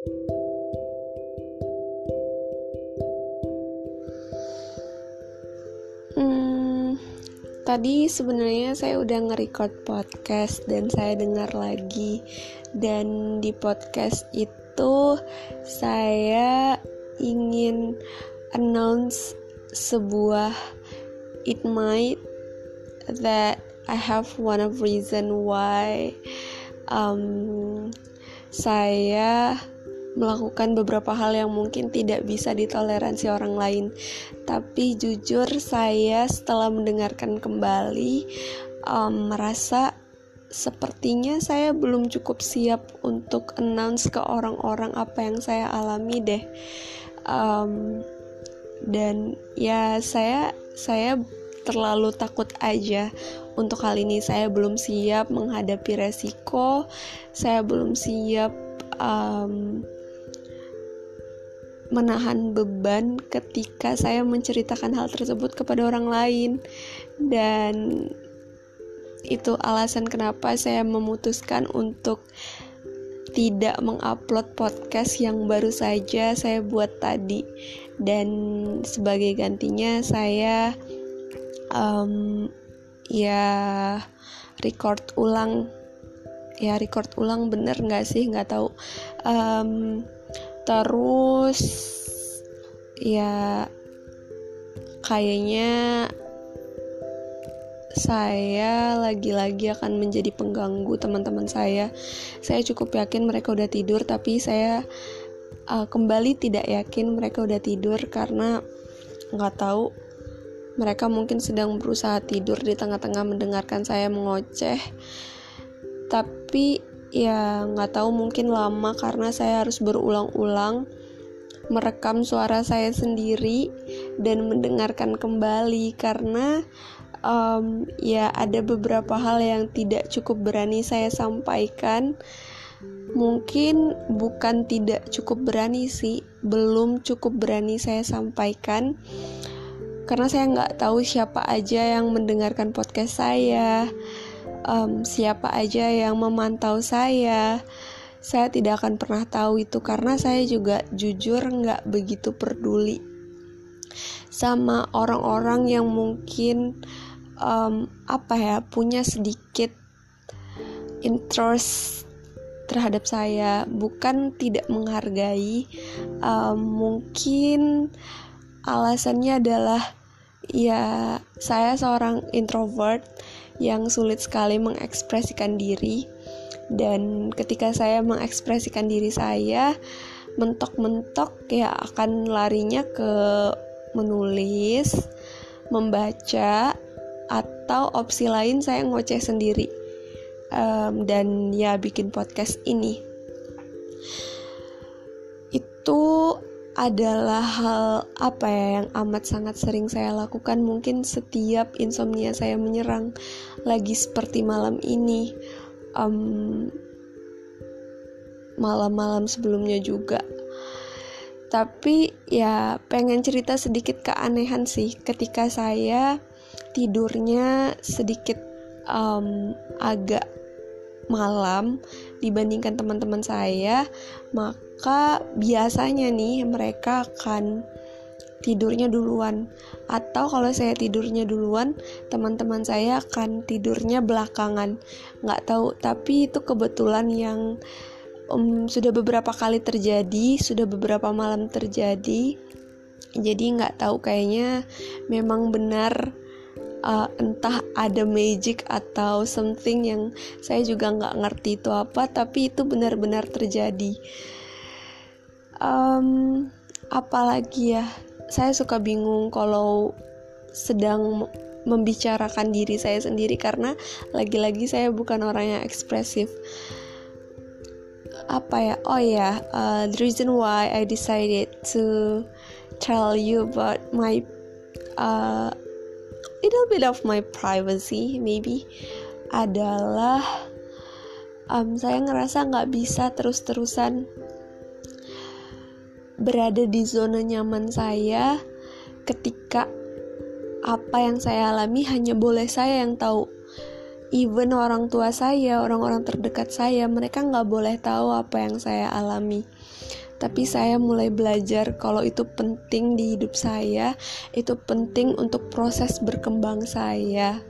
Hmm, tadi sebenarnya saya udah nge-record podcast dan saya dengar lagi. Dan di podcast itu saya ingin announce sebuah it might that I have one of reason why um, saya melakukan beberapa hal yang mungkin tidak bisa ditoleransi orang lain. Tapi jujur saya setelah mendengarkan kembali um, merasa sepertinya saya belum cukup siap untuk announce ke orang-orang apa yang saya alami deh. Um, dan ya saya saya terlalu takut aja untuk hal ini saya belum siap menghadapi resiko saya belum siap um, menahan beban ketika saya menceritakan hal tersebut kepada orang lain. Dan itu alasan kenapa saya memutuskan untuk tidak mengupload podcast yang baru saja saya buat tadi. Dan sebagai gantinya saya um, ya record ulang. Ya record ulang bener nggak sih? Nggak tahu. Um, terus ya kayaknya saya lagi-lagi akan menjadi pengganggu teman-teman saya. Saya cukup yakin mereka udah tidur, tapi saya uh, kembali tidak yakin mereka udah tidur karena nggak tahu mereka mungkin sedang berusaha tidur di tengah-tengah mendengarkan saya mengoceh. Tapi ya nggak tahu mungkin lama karena saya harus berulang-ulang merekam suara saya sendiri dan mendengarkan kembali karena um, ya ada beberapa hal yang tidak cukup berani saya sampaikan. Mungkin bukan tidak cukup berani sih belum cukup berani saya sampaikan karena saya nggak tahu siapa aja yang mendengarkan podcast saya um, siapa aja yang memantau saya. Saya tidak akan pernah tahu itu karena saya juga jujur nggak begitu peduli sama orang-orang yang mungkin um, apa ya punya sedikit interest terhadap saya. Bukan tidak menghargai um, mungkin alasannya adalah ya saya seorang introvert yang sulit sekali mengekspresikan diri. Dan ketika saya mengekspresikan diri saya mentok-mentok ya akan larinya ke menulis, membaca atau opsi lain saya ngoceh sendiri. Um, dan ya bikin podcast ini. Itu adalah hal apa ya yang amat sangat sering saya lakukan. Mungkin setiap insomnia saya menyerang lagi seperti malam ini. Malam malam-malam sebelumnya juga. Tapi ya pengen cerita sedikit keanehan sih. Ketika saya tidurnya sedikit um, agak malam dibandingkan teman-teman saya maka biasanya nih mereka akan tidurnya duluan. Atau kalau saya tidurnya duluan teman-teman saya akan tidurnya belakangan. Nggak tahu tapi itu kebetulan yang um, sudah beberapa kali terjadi sudah beberapa malam terjadi. Jadi nggak tahu kayaknya memang benar uh, entah ada magic atau something yang saya juga nggak ngerti itu apa tapi itu benar-benar terjadi. Um, apalagi ya saya suka bingung kalau sedang membicarakan diri saya sendiri karena lagi-lagi saya bukan orang yang ekspresif. Apa ya? Oh ya uh, the reason why I decided to tell you about my uh, little bit of my privacy maybe adalah um, saya ngerasa nggak bisa terus-terusan berada di zona nyaman saya ketika apa yang saya alami hanya boleh saya yang tahu. Even orang tua saya orang-orang terdekat saya mereka nggak boleh tahu apa yang saya alami tapi saya mulai belajar kalau itu penting di hidup saya, itu penting untuk proses berkembang saya,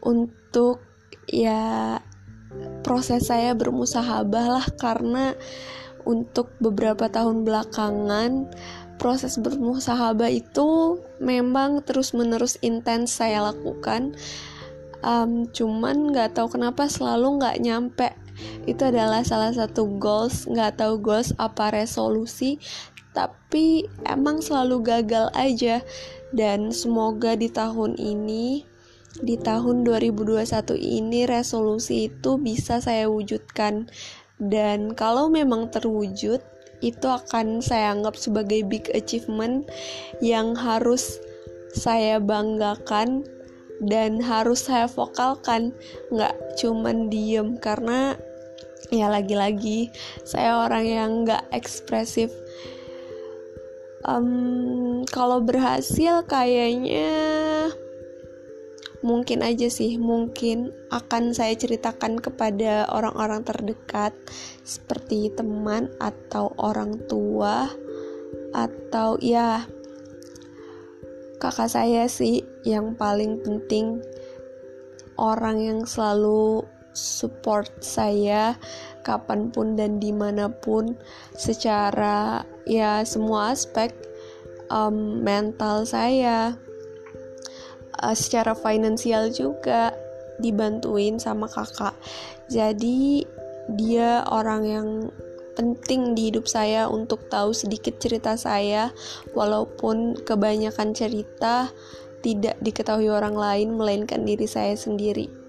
untuk ya proses saya bermusahabah lah karena untuk beberapa tahun belakangan proses bermusahabah itu memang terus menerus intens saya lakukan. Um, cuman nggak tahu kenapa selalu nggak nyampe itu adalah salah satu goals nggak tahu goals apa resolusi tapi emang selalu gagal aja. Dan semoga di tahun ini di tahun 2021 ini resolusi itu bisa saya wujudkan. Dan kalau memang terwujud itu akan saya anggap sebagai big achievement yang harus saya banggakan dan harus saya vokalkan. Nggak cuman diem karena ya lagi-lagi. Saya orang yang nggak ekspresif. Um, kalau berhasil kayaknya mungkin aja sih. Mungkin akan saya ceritakan kepada orang-orang terdekat seperti teman atau orang tua atau ya kakak saya sih yang paling penting. Orang yang selalu support saya kapan pun dan di mana pun secara ya semua aspek um, mental saya uh, secara finansial juga dibantuin sama kakak. Jadi dia orang yang penting di hidup saya untuk tahu sedikit cerita saya walaupun kebanyakan cerita tidak diketahui orang lain melainkan diri saya sendiri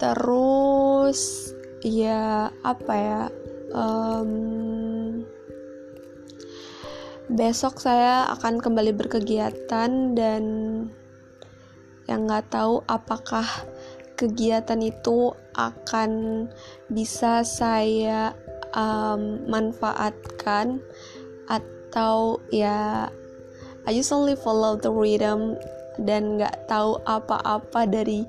terus ya apa ya um, besok saya akan kembali berkegiatan dan yang nggak tahu apakah kegiatan itu akan bisa saya um, manfaatkan atau ya I just only follow the rhythm dan nggak tahu apa-apa dari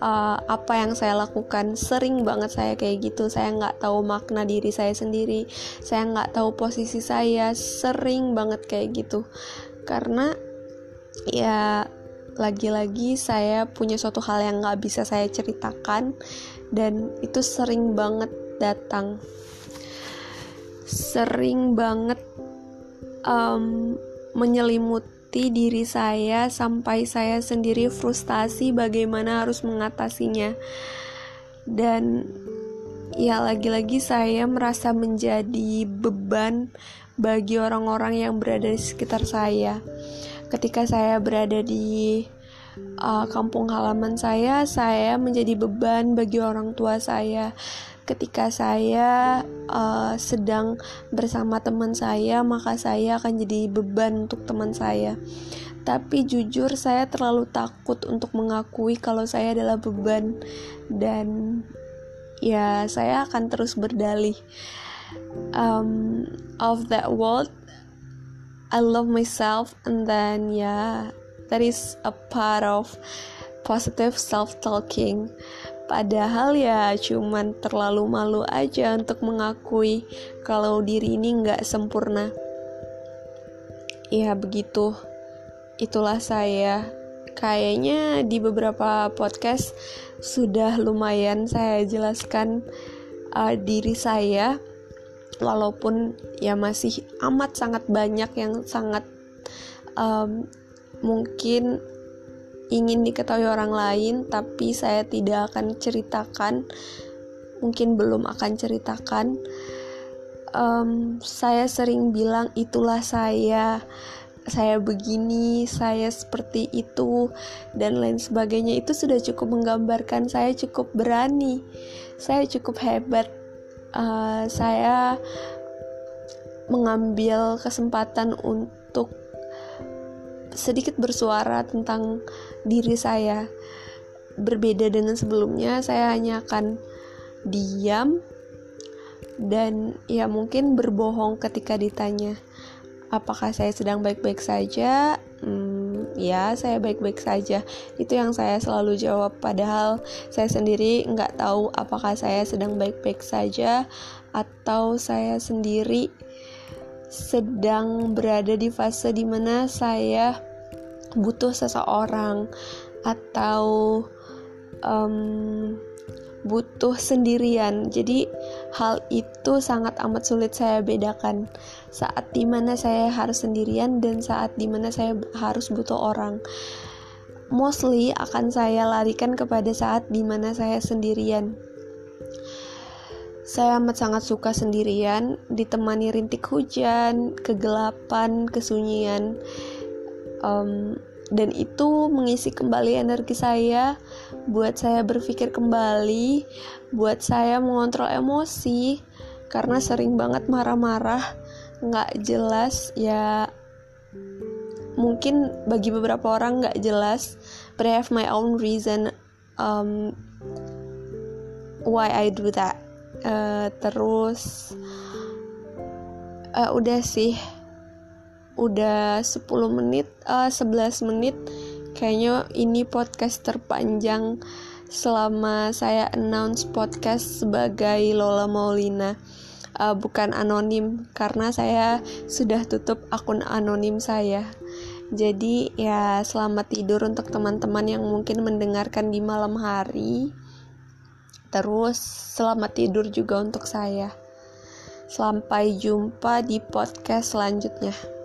uh, apa yang saya lakukan sering banget saya kayak gitu. Saya nggak tahu makna diri saya sendiri saya nggak tahu posisi saya sering banget kayak gitu. Karena ya lagi-lagi saya punya suatu hal yang nggak bisa saya ceritakan dan itu sering banget datang. Sering banget um, menyelimut menyakiti diri saya sampai saya sendiri frustasi bagaimana harus mengatasinya. Dan ya lagi-lagi saya merasa menjadi beban bagi orang-orang yang berada di sekitar saya. Ketika saya berada di uh, kampung halaman saya, saya menjadi beban bagi orang tua saya ketika saya uh, sedang bersama teman saya, maka saya akan jadi beban untuk teman saya. Tapi jujur, saya terlalu takut untuk mengakui kalau saya adalah beban, dan ya, saya akan terus berdalih. Um, of that world, I love myself, and then yeah, that is a part of positive self-talking. Padahal ya cuman terlalu malu aja untuk mengakui kalau diri ini nggak sempurna. Ya begitu, itulah saya. Kayaknya di beberapa podcast sudah lumayan saya jelaskan uh, diri saya, walaupun ya masih amat sangat banyak yang sangat um, mungkin ingin diketahui orang lain, tapi saya tidak akan ceritakan. Mungkin belum akan ceritakan. Um, saya sering bilang itulah saya, saya begini, saya seperti itu, dan lain sebagainya. Itu sudah cukup menggambarkan saya cukup berani, saya cukup hebat. Uh, saya mengambil kesempatan untuk sedikit bersuara tentang diri saya. Berbeda dengan sebelumnya, saya hanya akan diam dan ya mungkin berbohong ketika ditanya apakah saya sedang baik-baik saja. Hmm, ya saya baik-baik saja itu yang saya selalu jawab padahal saya sendiri nggak tahu apakah saya sedang baik-baik saja atau saya sendiri sedang berada di fase di mana saya butuh seseorang atau um, butuh sendirian. Jadi hal itu sangat amat sulit saya bedakan saat di mana saya harus sendirian dan saat di mana saya harus butuh orang. Mostly akan saya larikan kepada saat di mana saya sendirian. Saya amat sangat suka sendirian, ditemani rintik hujan, kegelapan, kesunyian. Um, dan itu mengisi kembali energi saya buat saya berpikir kembali buat saya mengontrol emosi karena sering banget marah-marah nggak jelas ya mungkin bagi beberapa orang nggak jelas but I have my own reason um, why I do that uh, terus uh, udah sih. Udah 10 menit uh, 11 menit. Kayaknya ini podcast terpanjang selama saya announce podcast sebagai Lola Maulina. Uh, bukan anonim karena saya sudah tutup akun anonim saya. Jadi ya selamat tidur untuk teman-teman yang mungkin mendengarkan di malam hari terus selamat tidur juga untuk saya. Sampai jumpa di podcast selanjutnya